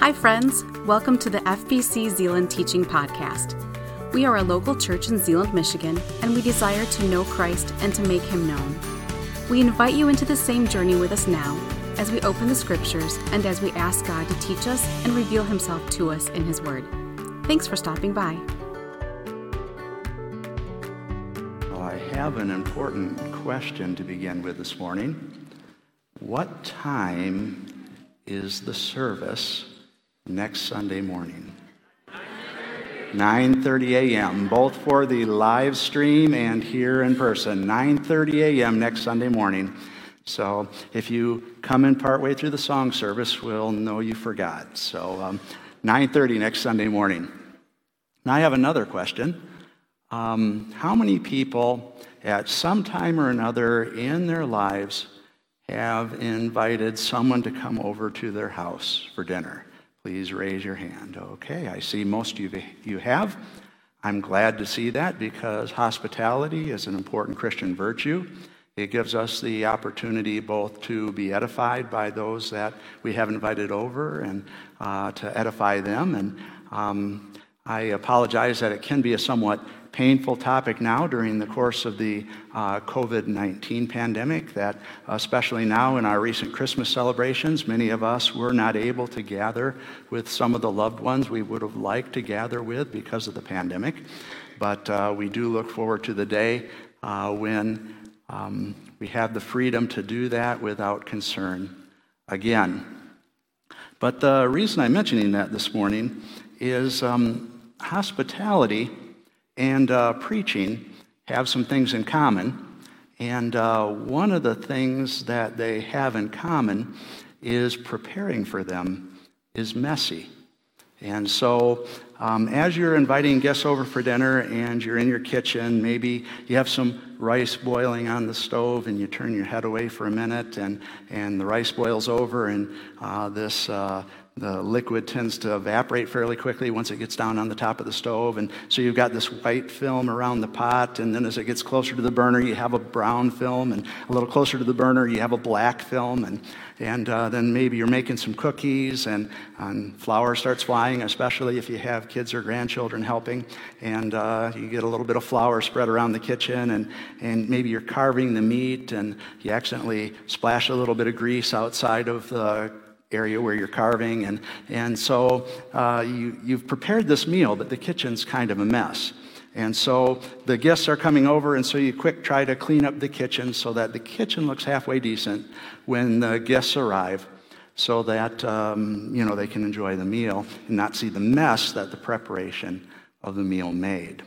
Hi, friends. Welcome to the FBC Zeeland Teaching Podcast. We are a local church in Zeeland, Michigan, and we desire to know Christ and to make him known. We invite you into the same journey with us now as we open the scriptures and as we ask God to teach us and reveal himself to us in his word. Thanks for stopping by. Well, I have an important question to begin with this morning. What time is the service next Sunday morning? 9:30 a.m. both for the live stream and here in person. 9:30 a.m. next Sunday morning. So if you come in partway through the song service, we'll know you forgot. So um, 9:30 next Sunday morning. Now I have another question. Um, how many people at some time or another in their lives have invited someone to come over to their house for dinner? Please raise your hand. Okay, I see most of you have. I'm glad to see that because hospitality is an important Christian virtue. It gives us the opportunity both to be edified by those that we have invited over and uh, to edify them. And um, I apologize that it can be a somewhat painful topic now during the course of the uh, COVID 19 pandemic, that especially now in our recent Christmas celebrations, many of us were not able to gather with some of the loved ones we would have liked to gather with because of the pandemic. But uh, we do look forward to the day uh, when um, we have the freedom to do that without concern again. But the reason I'm mentioning that this morning is um, hospitality and uh, preaching have some things in common. And uh, one of the things that they have in common is preparing for them is messy. And so, um, as you're inviting guests over for dinner and you're in your kitchen, maybe you have some rice boiling on the stove and you turn your head away for a minute and, and the rice boils over and uh, this uh, the liquid tends to evaporate fairly quickly once it gets down on the top of the stove. And so you've got this white film around the pot. And then as it gets closer to the burner, you have a brown film. And a little closer to the burner, you have a black film. And, and uh, then maybe you're making some cookies and, and, flour starts flying, especially if you have kids or grandchildren helping. And uh, you get a little bit of flour spread around the kitchen. And, and maybe you're carving the meat and you accidentally splash a little bit of grease outside of the area where you're carving. And, and so uh, you, you've prepared this meal, but the kitchen's kind of a mess. And so the guests are coming over, and so you quick try to clean up the kitchen so that the kitchen looks halfway decent when the guests arrive so that um, you know they can enjoy the meal and not see the mess that the preparation of the meal made.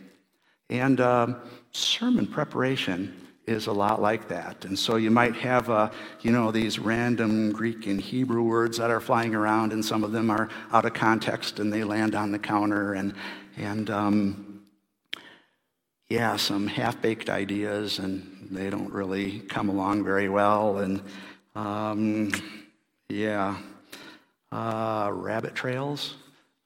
And uh, sermon preparation is a lot like that. And so you might have, uh, you know, these random Greek and Hebrew words that are flying around, and some of them are out of context and they land on the counter. And, and um, yeah, some half baked ideas, and they don't really come along very well. And um, yeah, uh, rabbit trails.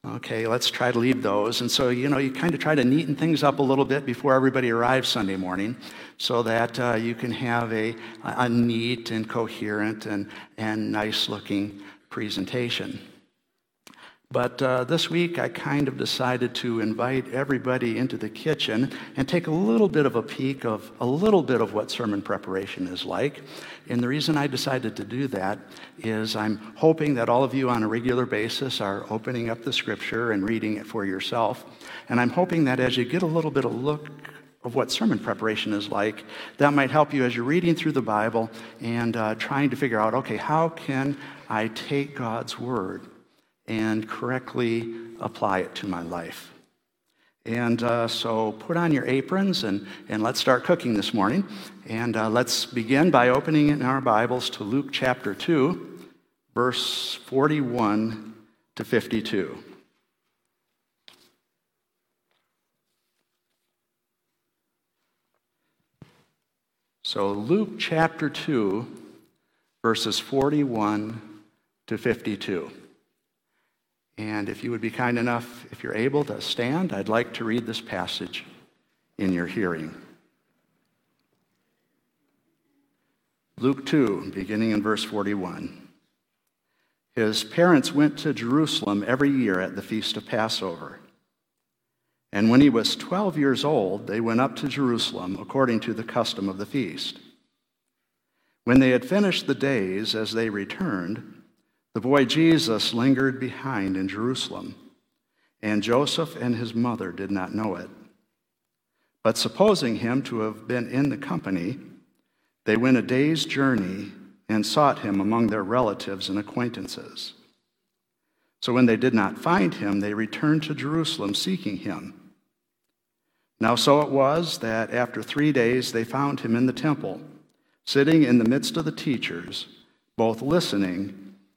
Okay, let's try to leave those. And so, you know, you kind of try to neaten things up a little bit before everybody arrives Sunday morning so that uh, you can have a, a neat and coherent and, and nice looking presentation. But uh, this week, I kind of decided to invite everybody into the kitchen and take a little bit of a peek of a little bit of what sermon preparation is like. And the reason I decided to do that is I'm hoping that all of you on a regular basis are opening up the scripture and reading it for yourself. And I'm hoping that as you get a little bit of look of what sermon preparation is like, that might help you as you're reading through the Bible and uh, trying to figure out okay, how can I take God's word? And correctly apply it to my life. And uh, so put on your aprons and, and let's start cooking this morning. And uh, let's begin by opening in our Bibles to Luke chapter 2, verse 41 to 52. So, Luke chapter 2, verses 41 to 52. And if you would be kind enough, if you're able to stand, I'd like to read this passage in your hearing. Luke 2, beginning in verse 41. his parents went to Jerusalem every year at the feast of Passover. And when he was 12 years old, they went up to Jerusalem according to the custom of the feast. When they had finished the days as they returned, the boy Jesus lingered behind in Jerusalem, and Joseph and his mother did not know it. But supposing him to have been in the company, they went a day's journey and sought him among their relatives and acquaintances. So when they did not find him, they returned to Jerusalem seeking him. Now, so it was that after three days they found him in the temple, sitting in the midst of the teachers, both listening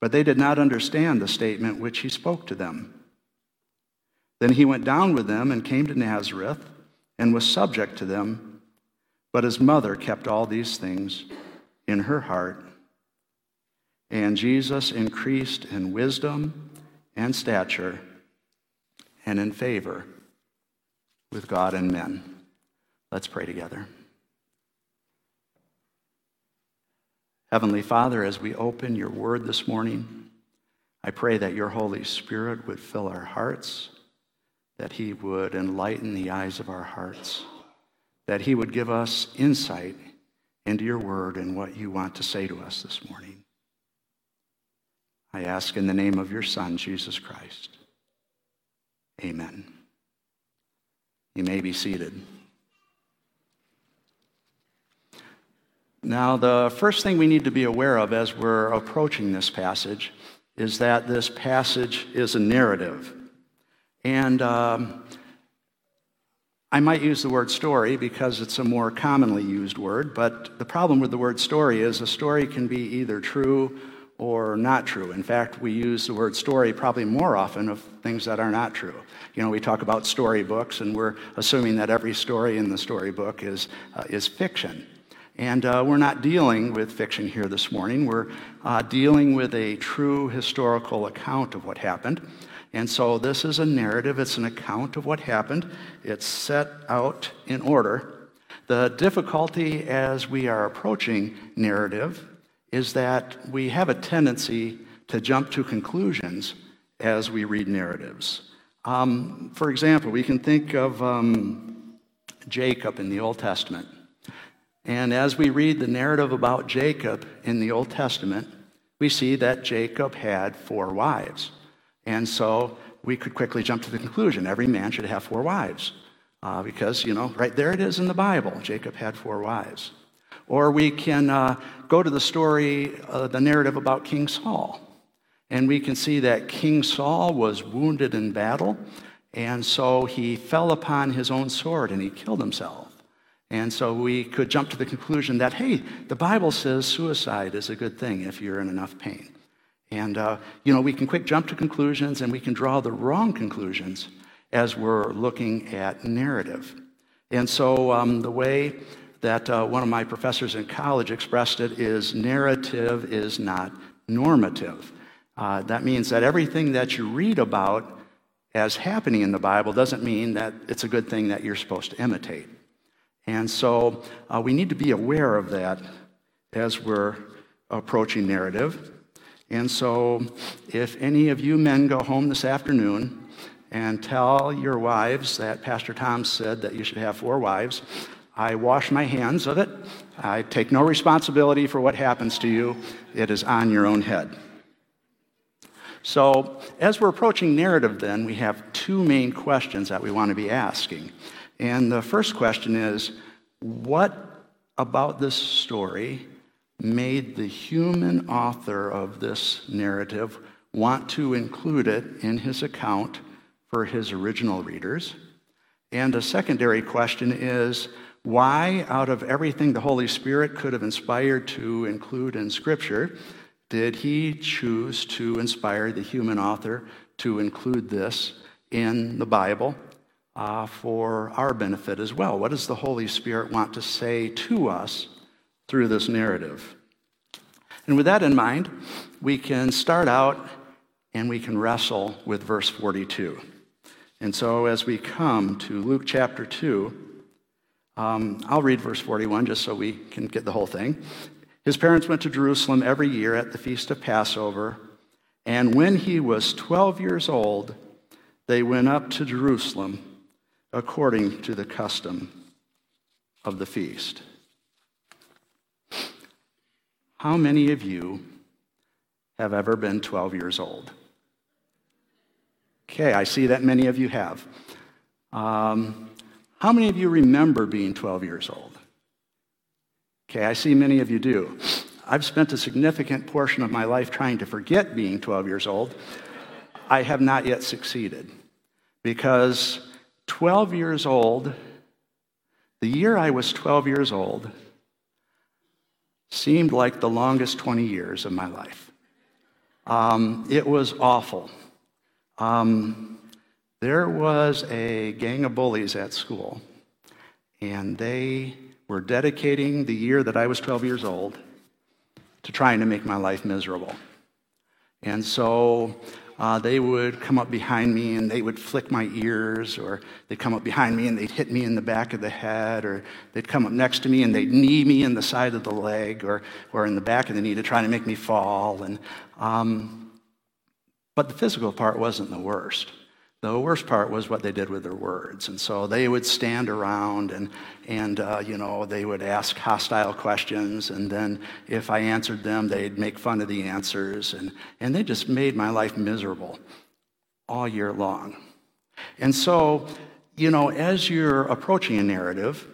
But they did not understand the statement which he spoke to them. Then he went down with them and came to Nazareth and was subject to them. But his mother kept all these things in her heart. And Jesus increased in wisdom and stature and in favor with God and men. Let's pray together. Heavenly Father, as we open your word this morning, I pray that your Holy Spirit would fill our hearts, that he would enlighten the eyes of our hearts, that he would give us insight into your word and what you want to say to us this morning. I ask in the name of your Son, Jesus Christ. Amen. You may be seated. Now, the first thing we need to be aware of as we're approaching this passage is that this passage is a narrative. And um, I might use the word story because it's a more commonly used word, but the problem with the word story is a story can be either true or not true. In fact, we use the word story probably more often of things that are not true. You know, we talk about storybooks, and we're assuming that every story in the storybook is, uh, is fiction. And uh, we're not dealing with fiction here this morning. We're uh, dealing with a true historical account of what happened. And so this is a narrative, it's an account of what happened. It's set out in order. The difficulty as we are approaching narrative is that we have a tendency to jump to conclusions as we read narratives. Um, for example, we can think of um, Jacob in the Old Testament. And as we read the narrative about Jacob in the Old Testament, we see that Jacob had four wives. And so we could quickly jump to the conclusion every man should have four wives. Uh, because, you know, right there it is in the Bible Jacob had four wives. Or we can uh, go to the story, uh, the narrative about King Saul. And we can see that King Saul was wounded in battle, and so he fell upon his own sword and he killed himself. And so we could jump to the conclusion that, hey, the Bible says suicide is a good thing if you're in enough pain. And, uh, you know, we can quick jump to conclusions and we can draw the wrong conclusions as we're looking at narrative. And so um, the way that uh, one of my professors in college expressed it is narrative is not normative. Uh, that means that everything that you read about as happening in the Bible doesn't mean that it's a good thing that you're supposed to imitate. And so uh, we need to be aware of that as we're approaching narrative. And so if any of you men go home this afternoon and tell your wives that Pastor Tom said that you should have four wives, I wash my hands of it. I take no responsibility for what happens to you. It is on your own head. So, as we're approaching narrative, then, we have two main questions that we want to be asking. And the first question is what about this story made the human author of this narrative want to include it in his account for his original readers? And a secondary question is why, out of everything the Holy Spirit could have inspired to include in Scripture, did he choose to inspire the human author to include this in the Bible uh, for our benefit as well? What does the Holy Spirit want to say to us through this narrative? And with that in mind, we can start out and we can wrestle with verse 42. And so as we come to Luke chapter 2, um, I'll read verse 41 just so we can get the whole thing. His parents went to Jerusalem every year at the feast of Passover, and when he was 12 years old, they went up to Jerusalem according to the custom of the feast. How many of you have ever been 12 years old? Okay, I see that many of you have. Um, how many of you remember being 12 years old? Okay, I see many of you do. I've spent a significant portion of my life trying to forget being 12 years old. I have not yet succeeded because 12 years old, the year I was 12 years old, seemed like the longest 20 years of my life. Um, it was awful. Um, there was a gang of bullies at school, and they were dedicating the year that I was 12 years old to trying to make my life miserable. And so uh, they would come up behind me and they would flick my ears, or they'd come up behind me and they'd hit me in the back of the head, or they'd come up next to me and they'd knee me in the side of the leg or, or in the back of the knee to try to make me fall. And, um, but the physical part wasn't the worst. The worst part was what they did with their words. And so they would stand around and, and uh, you know, they would ask hostile questions. And then if I answered them, they'd make fun of the answers. And, and they just made my life miserable all year long. And so, you know, as you're approaching a narrative,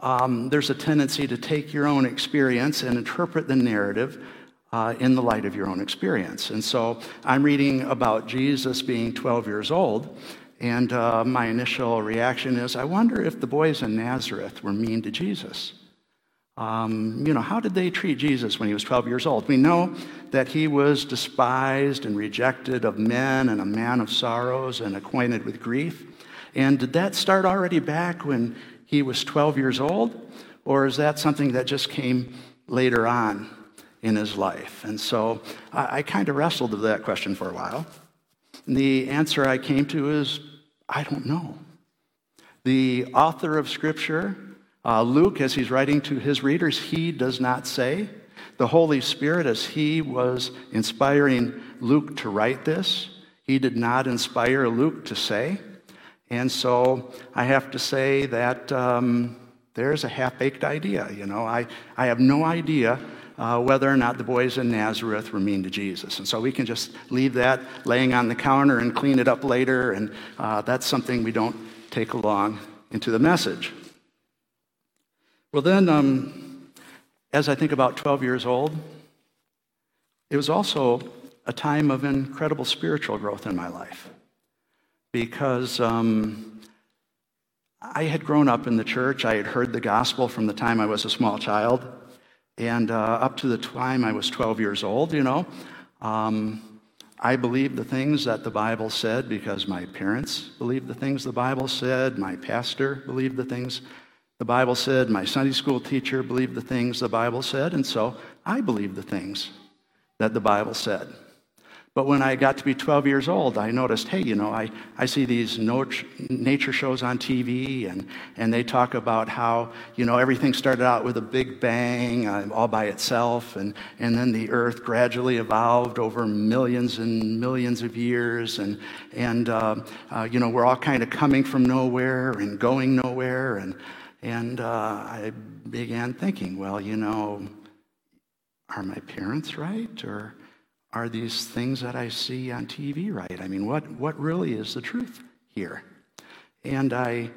um, there's a tendency to take your own experience and interpret the narrative uh, in the light of your own experience. And so I'm reading about Jesus being 12 years old, and uh, my initial reaction is I wonder if the boys in Nazareth were mean to Jesus. Um, you know, how did they treat Jesus when he was 12 years old? We know that he was despised and rejected of men and a man of sorrows and acquainted with grief. And did that start already back when he was 12 years old? Or is that something that just came later on? In his life. And so I, I kind of wrestled with that question for a while. And the answer I came to is I don't know. The author of Scripture, uh, Luke, as he's writing to his readers, he does not say. The Holy Spirit, as he was inspiring Luke to write this, he did not inspire Luke to say. And so I have to say that um, there's a half baked idea. You know, I, I have no idea uh, whether or not the boys in Nazareth were mean to Jesus. And so we can just leave that laying on the counter and clean it up later, and uh, that's something we don't take along into the message. Well, then, um, as I think about 12 years old, it was also a time of incredible spiritual growth in my life because um, I had grown up in the church. I had heard the gospel from the time I was a small child. And uh, up to the time I was 12 years old, you know, um, I believed the things that the Bible said because my parents believed the things the Bible said, my pastor believed the things the Bible said, my Sunday school teacher believed the things the Bible said, and so I believed the things that the Bible said. But when I got to be 12 years old, I noticed, hey, you know, I, I see these nature shows on TV, and, and they talk about how, you know, everything started out with a big bang uh, all by itself, and, and then the earth gradually evolved over millions and millions of years, and, and uh, uh, you know, we're all kind of coming from nowhere and going nowhere. And, and uh, I began thinking, well, you know, are my parents right? Or are these things that I see on TV right? I mean, what, what really is the truth here? And I,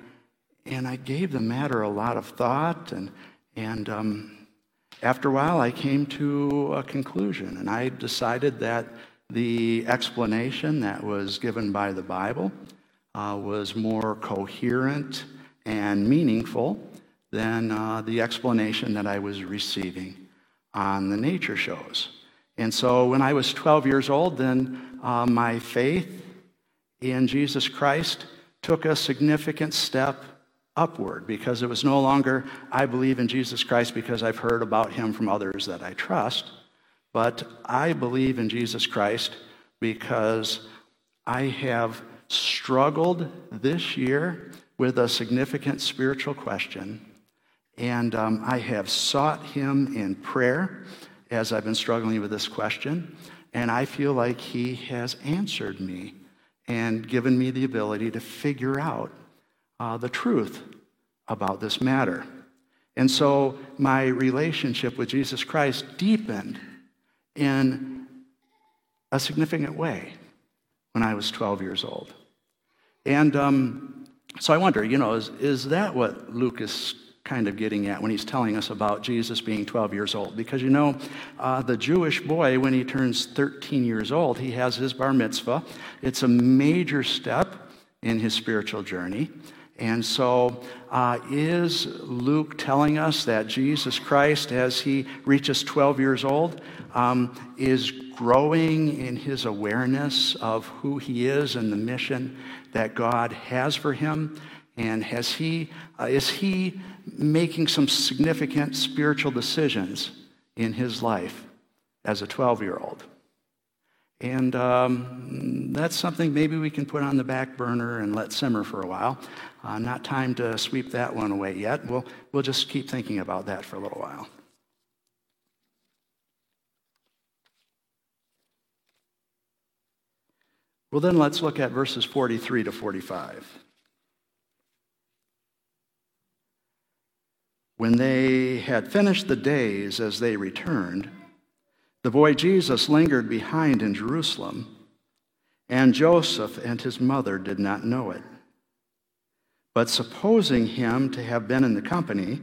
and I gave the matter a lot of thought, and, and um, after a while, I came to a conclusion, and I decided that the explanation that was given by the Bible uh, was more coherent and meaningful than uh, the explanation that I was receiving on the nature shows. And so when I was 12 years old, then uh, my faith in Jesus Christ took a significant step upward because it was no longer, I believe in Jesus Christ because I've heard about him from others that I trust, but I believe in Jesus Christ because I have struggled this year with a significant spiritual question, and um, I have sought him in prayer as I've been struggling with this question, and I feel like he has answered me and given me the ability to figure out uh, the truth about this matter. And so my relationship with Jesus Christ deepened in a significant way when I was 12 years old. And um, so I wonder, you know, is, is that what Luke is kind of getting at when he's telling us about Jesus being 12 years old? Because, you know, uh, the Jewish boy, when he turns 13 years old, he has his bar mitzvah. It's a major step in his spiritual journey. And so, uh, is Luke telling us that Jesus Christ, as he reaches 12 years old, um, is growing in his awareness of who he is and the mission that God has for him? And has he, uh, is he making some significant spiritual decisions in his life as a 12 year old? And um, that's something maybe we can put on the back burner and let simmer for a while. Uh, not time to sweep that one away yet. We'll, we'll just keep thinking about that for a little while. Well, then let's look at verses 43 to 45. When they had finished the days as they returned, the boy Jesus lingered behind in Jerusalem, and Joseph and his mother did not know it. But supposing him to have been in the company,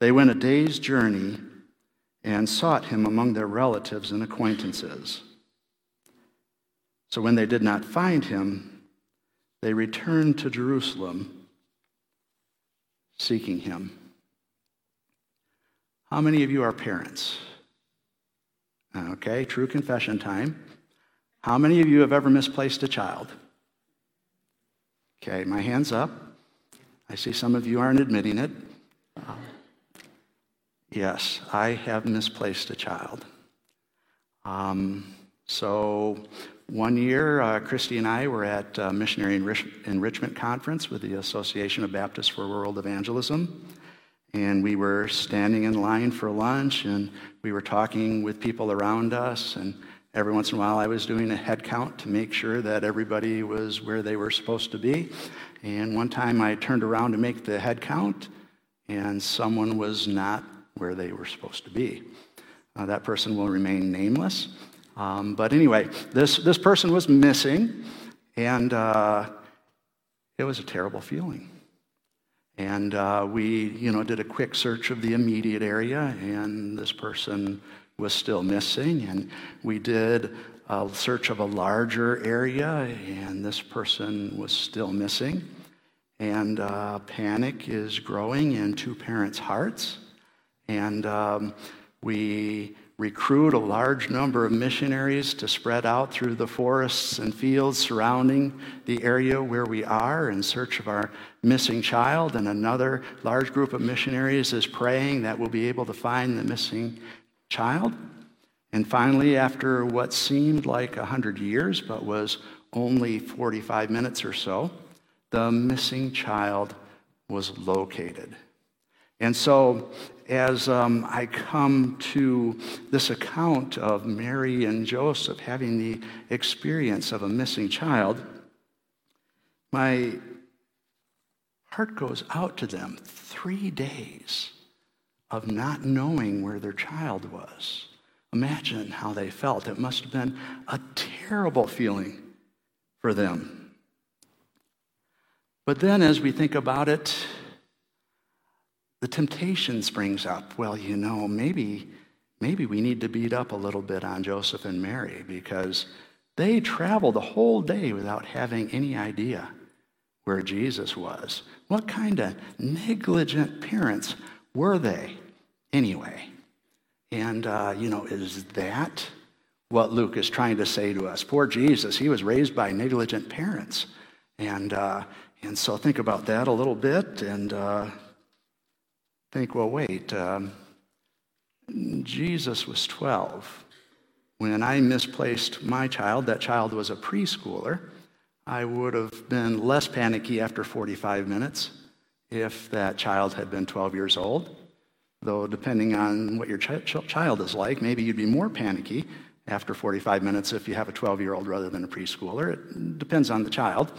they went a day's journey and sought him among their relatives and acquaintances. So when they did not find him, they returned to Jerusalem seeking him. How many of you are parents? Okay, true confession time. How many of you have ever misplaced a child? Okay, my hand's up. I see some of you aren't admitting it. Uh, yes, I have misplaced a child. Um, so, one year, uh, Christy and I were at a Missionary Enrich- Enrichment Conference with the Association of Baptists for World Evangelism. And we were standing in line for lunch, and we were talking with people around us. And every once in a while, I was doing a head count to make sure that everybody was where they were supposed to be. And one time I turned around to make the head count, and someone was not where they were supposed to be. Uh, that person will remain nameless. Um, but anyway, this, this person was missing, and uh, it was a terrible feeling. And uh, we, you know, did a quick search of the immediate area, and this person was still missing. And we did a search of a larger area, and this person was still missing. And uh, panic is growing in two parents' hearts. And um, we recruit a large number of missionaries to spread out through the forests and fields surrounding the area where we are in search of our missing child. And another large group of missionaries is praying that we'll be able to find the missing child. And finally, after what seemed like 100 years, but was only 45 minutes or so, the missing child was located. And so, as um, I come to this account of Mary and Joseph having the experience of a missing child, my heart goes out to them. Three days of not knowing where their child was. Imagine how they felt. It must have been a terrible feeling for them. But then, as we think about it, the temptation springs up. Well, you know, maybe, maybe we need to beat up a little bit on Joseph and Mary because they traveled the whole day without having any idea where Jesus was. What kind of negligent parents were they anyway? And, uh, you know, is that what Luke is trying to say to us? Poor Jesus, he was raised by negligent parents. And, uh, and so think about that a little bit and uh, think, well, wait, um, Jesus was 12. When I misplaced my child, that child was a preschooler. I would have been less panicky after 45 minutes if that child had been 12 years old. Though, depending on what your ch- child is like, maybe you'd be more panicky after 45 minutes if you have a 12 year old rather than a preschooler. It depends on the child.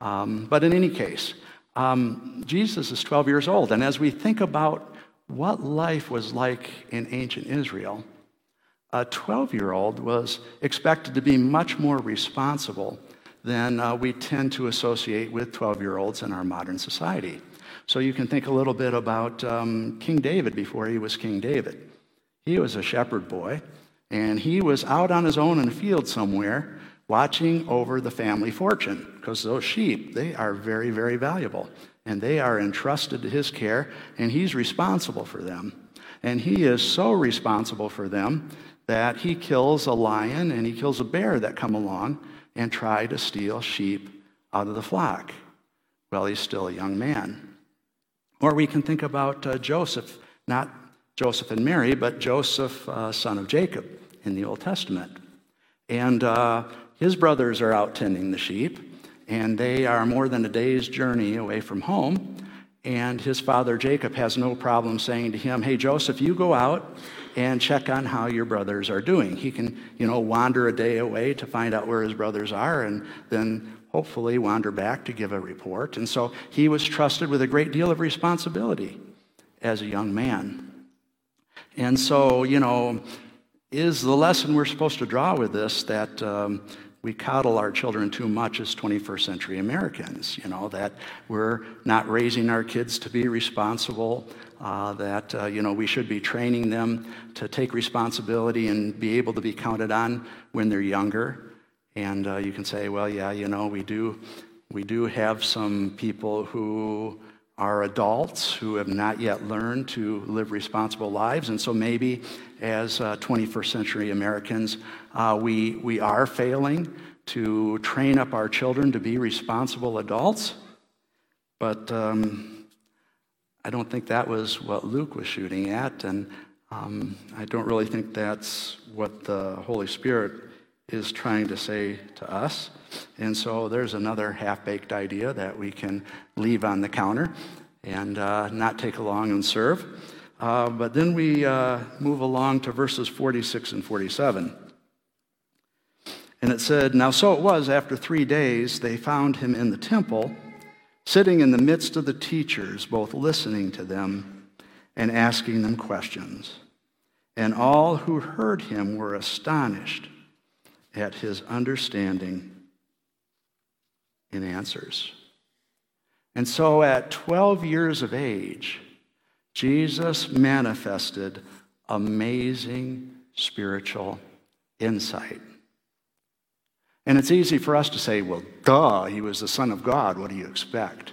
Um, but in any case, um, Jesus is 12 years old. And as we think about what life was like in ancient Israel, a 12 year old was expected to be much more responsible than uh, we tend to associate with 12 year olds in our modern society. So you can think a little bit about um, King David before he was King David. He was a shepherd boy, and he was out on his own in a field somewhere watching over the family fortune because those sheep, they are very, very valuable. And they are entrusted to his care, and he's responsible for them. And he is so responsible for them that he kills a lion and he kills a bear that come along and try to steal sheep out of the flock. Well, he's still a young man. Or we can think about uh, Joseph, not Joseph and Mary, but Joseph, uh, son of Jacob in the Old Testament. And uh, his brothers are out tending the sheep, and they are more than a day's journey away from home. And his father Jacob has no problem saying to him, Hey, Joseph, you go out and check on how your brothers are doing. He can, you know, wander a day away to find out where his brothers are and then hopefully wander back to give a report. And so he was trusted with a great deal of responsibility as a young man. And so, you know, is the lesson we're supposed to draw with this that um, we coddle our children too much as 21st century Americans, you know, that we're not raising our kids to be responsible, uh, that, uh, you know, we should be training them to take responsibility and be able to be counted on when they're younger. And uh, you can say, well, yeah, you know, we do, we do have some people who are adults who have not yet learned to live responsible lives. And so maybe as uh, 21st century Americans, uh, we, we are failing to train up our children to be responsible adults. But um, I don't think that was what Luke was shooting at. And um, I don't really think that's what the Holy Spirit is trying to say to us. And so there's another half baked idea that we can leave on the counter and uh, not take along and serve. Uh, but then we uh, move along to verses 46 and 47. And it said, Now so it was after three days they found him in the temple, sitting in the midst of the teachers, both listening to them and asking them questions. And all who heard him were astonished at his understanding in answers. And so at 12 years of age, Jesus manifested amazing spiritual insight. And it's easy for us to say, well, duh, he was the Son of God. What do you expect?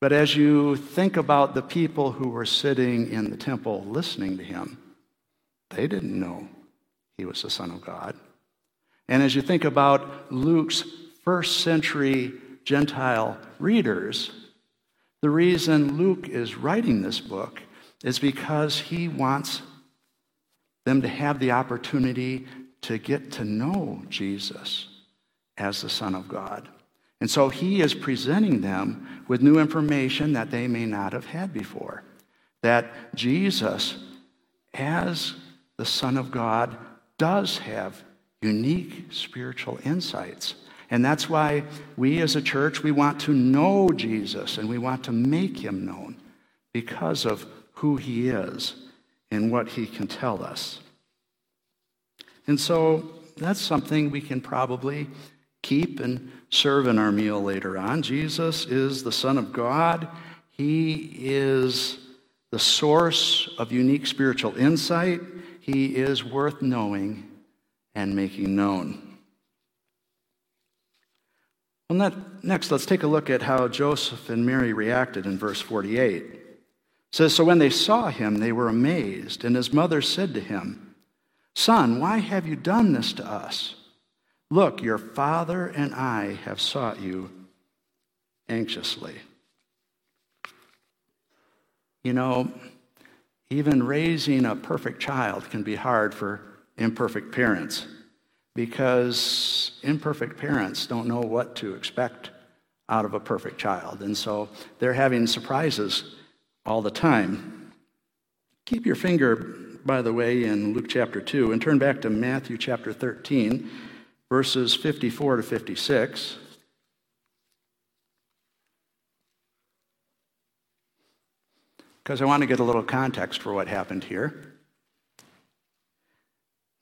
But as you think about the people who were sitting in the temple listening to him, they didn't know he was the Son of God. And as you think about Luke's first century Gentile readers, the reason Luke is writing this book is because he wants them to have the opportunity to get to know Jesus as the Son of God. And so he is presenting them with new information that they may not have had before. That Jesus, as the Son of God, does have unique spiritual insights. And that's why we as a church, we want to know Jesus and we want to make him known because of who he is and what he can tell us. And so that's something we can probably keep and serve in our meal later on. Jesus is the Son of God. He is the source of unique spiritual insight. He is worth knowing and making known. Well, next, let's take a look at how Joseph and Mary reacted in verse 48. It says, So when they saw him, they were amazed, and his mother said to him, Son, why have you done this to us? Look, your father and I have sought you anxiously. You know, even raising a perfect child can be hard for imperfect parents because imperfect parents don't know what to expect out of a perfect child. And so they're having surprises all the time. Keep your finger, by the way, in Luke chapter 2 and turn back to Matthew chapter 13, verses 54 to 56. Because I want to get a little context for what happened here.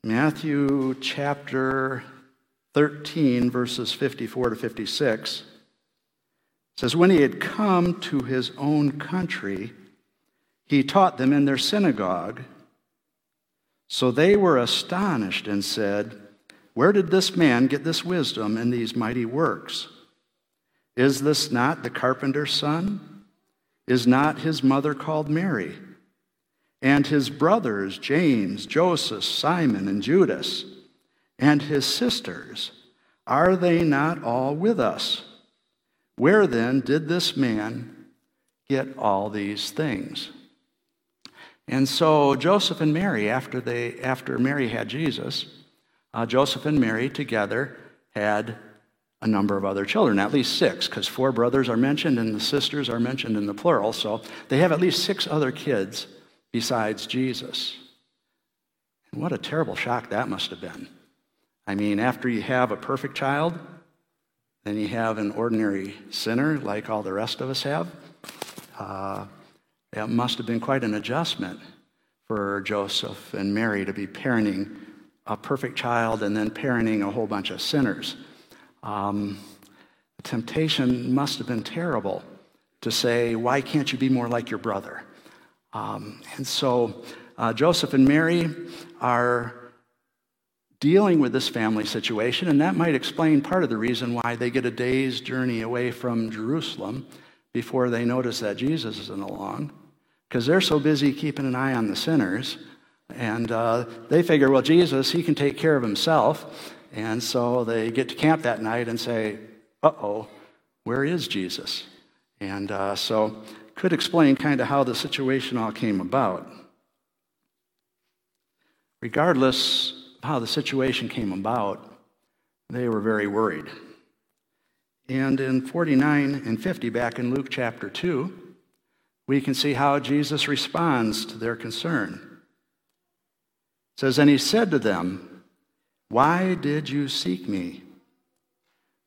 Matthew chapter 13, verses 54 to 56 says, When he had come to his own country, he taught them in their synagogue. So they were astonished and said, Where did this man get this wisdom and these mighty works? Is this not the carpenter's son? Is not his mother called Mary? And his brothers, James, Joseph, Simon, and Judas, and his sisters, are they not all with us? Where then did this man get all these things? And so Joseph and Mary, after, they, after Mary had Jesus, uh, Joseph and Mary together had a number of other children, at least six, because four brothers are mentioned and the sisters are mentioned in the plural. So they have at least six other kids besides Jesus. And what a terrible shock that must have been. I mean, after you have a perfect child, then you have an ordinary sinner like all the rest of us have. Uh, it must have been quite an adjustment for Joseph and Mary to be parenting a perfect child and then parenting a whole bunch of sinners. Um, the temptation must have been terrible to say, Why can't you be more like your brother? Um, and so uh, Joseph and Mary are dealing with this family situation, and that might explain part of the reason why they get a day's journey away from Jerusalem before they notice that Jesus isn't along, because they're so busy keeping an eye on the sinners. And uh, they figure, well, Jesus, he can take care of himself. And so they get to camp that night and say, uh oh, where is Jesus? And uh, so could explain kind of how the situation all came about. Regardless, of how the situation came about, they were very worried. And in 49 and 50, back in Luke chapter 2, we can see how Jesus responds to their concern. It says, And he said to them, Why did you seek me?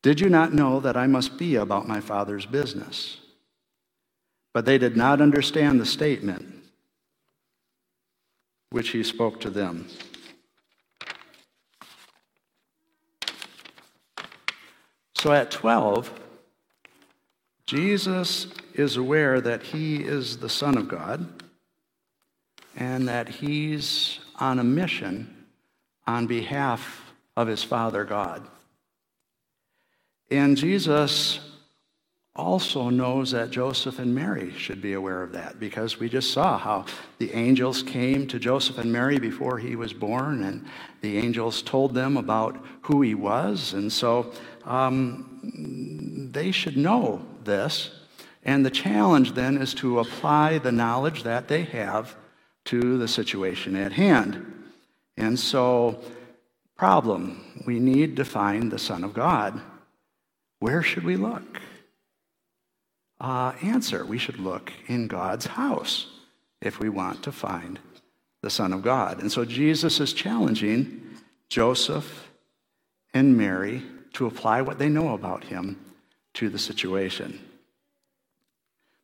Did you not know that I must be about my Father's business? But they did not understand the statement which he spoke to them. So at 12, Jesus is aware that he is the Son of God and that he's on a mission on behalf of his Father God. And Jesus also knows that Joseph and Mary should be aware of that because we just saw how the angels came to Joseph and Mary before he was born, and the angels told them about who he was. And so um, they should know this. And the challenge then is to apply the knowledge that they have to the situation at hand. And so, problem we need to find the Son of God. Where should we look? Uh, answer we should look in God's house if we want to find the Son of God. And so Jesus is challenging Joseph and Mary to apply what they know about him to the situation.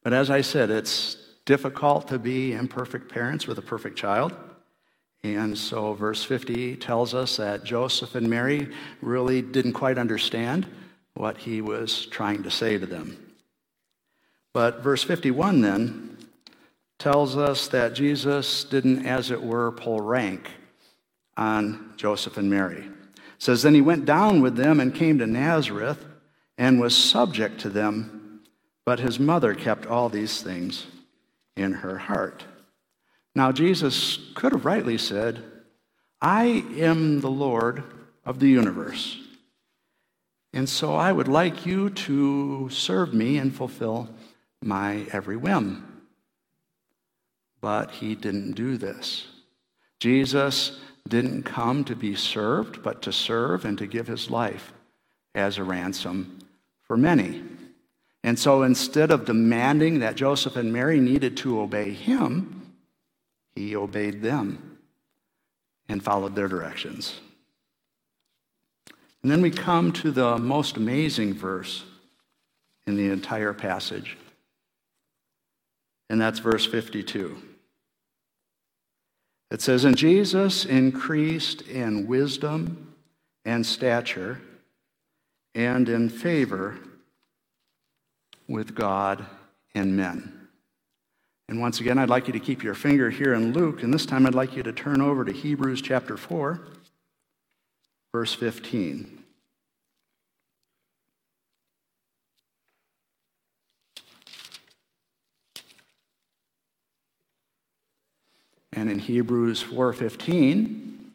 But as I said, it's difficult to be imperfect parents with a perfect child. And so, verse 50 tells us that Joseph and Mary really didn't quite understand what he was trying to say to them. But verse 51 then tells us that Jesus didn't, as it were, pull rank on Joseph and Mary. It says, Then he went down with them and came to Nazareth and was subject to them, but his mother kept all these things in her heart. Now, Jesus could have rightly said, I am the Lord of the universe. And so I would like you to serve me and fulfill my every whim. But he didn't do this. Jesus didn't come to be served, but to serve and to give his life as a ransom for many. And so instead of demanding that Joseph and Mary needed to obey him, he obeyed them and followed their directions. And then we come to the most amazing verse in the entire passage, and that's verse 52. It says, And Jesus increased in wisdom and stature and in favor with God and men. And once again, I'd like you to keep your finger here in Luke, and this time I'd like you to turn over to Hebrews chapter 4, verse 15. And in Hebrews 4:15,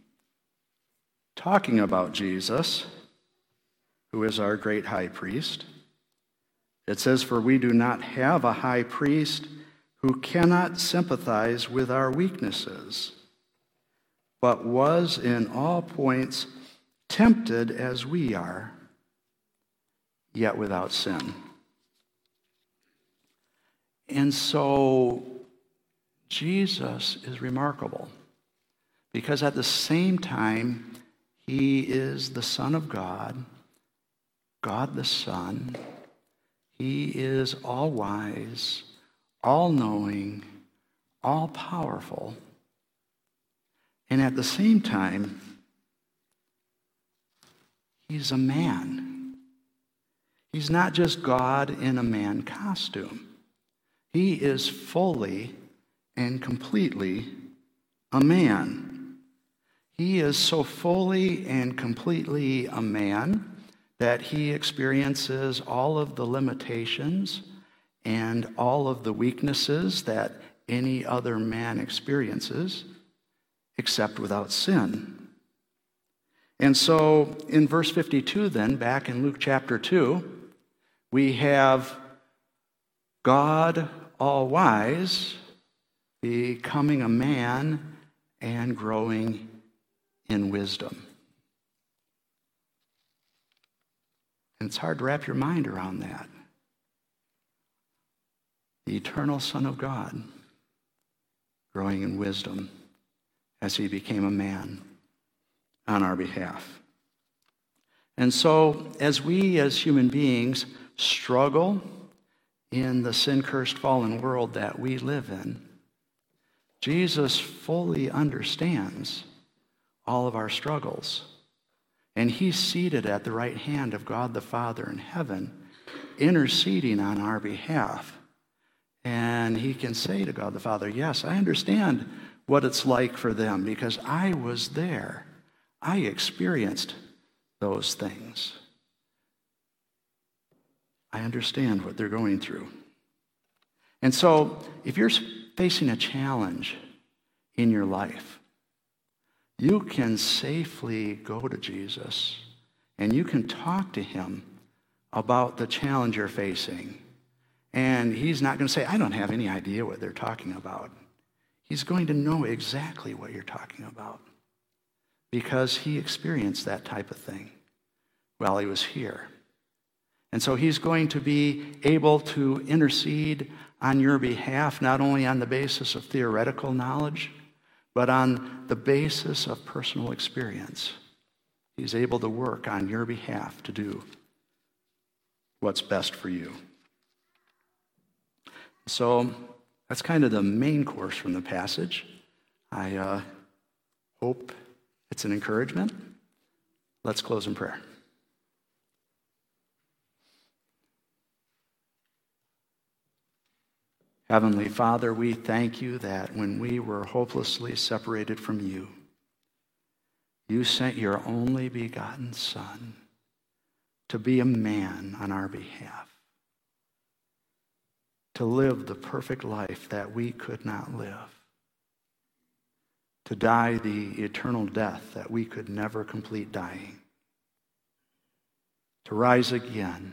talking about Jesus, who is our great high priest, it says, For we do not have a high priest who cannot sympathize with our weaknesses, but was in all points tempted as we are, yet without sin. And so Jesus is remarkable because at the same time, he is the Son of God, God the Son, he is all wise, all knowing, all powerful. And at the same time, he's a man. He's not just God in a man costume, he is fully and completely a man. He is so fully and completely a man that he experiences all of the limitations and all of the weaknesses that any other man experiences, except without sin. And so in verse 52, then, back in Luke chapter 2, we have God all wise becoming a man and growing in wisdom. And it's hard to wrap your mind around that. The eternal Son of God growing in wisdom as he became a man on our behalf. And so, as we as human beings struggle in the sin cursed fallen world that we live in, Jesus fully understands all of our struggles. And he's seated at the right hand of God the Father in heaven, interceding on our behalf. And he can say to God the Father, Yes, I understand what it's like for them because I was there. I experienced those things. I understand what they're going through. And so, if you're facing a challenge in your life, you can safely go to Jesus and you can talk to him about the challenge you're facing. And he's not going to say, I don't have any idea what they're talking about. He's going to know exactly what you're talking about because he experienced that type of thing while he was here. And so he's going to be able to intercede on your behalf, not only on the basis of theoretical knowledge, but on the basis of personal experience, He's able to work on your behalf to do what's best for you. So that's kind of the main course from the passage. I uh, hope it's an encouragement. Let's close in prayer. Heavenly Father, we thank you that when we were hopelessly separated from you, you sent your only begotten Son to be a man on our behalf, to live the perfect life that we could not live, to die the eternal death that we could never complete dying, to rise again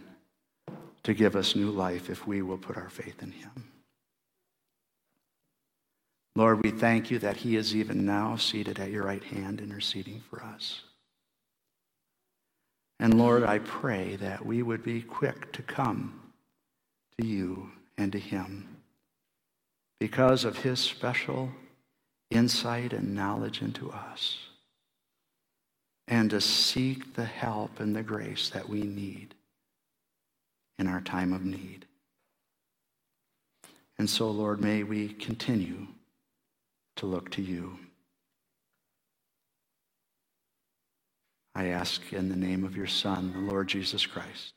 to give us new life if we will put our faith in him. Lord, we thank you that he is even now seated at your right hand, interceding for us. And Lord, I pray that we would be quick to come to you and to him because of his special insight and knowledge into us and to seek the help and the grace that we need in our time of need. And so, Lord, may we continue to look to you. I ask in the name of your Son, the Lord Jesus Christ.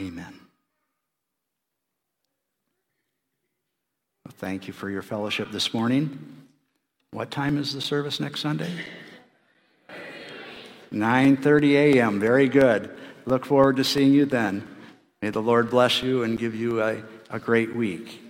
Amen. Well, thank you for your fellowship this morning. What time is the service next Sunday? 9:30 a.m. Very good. Look forward to seeing you then. May the Lord bless you and give you a, a great week.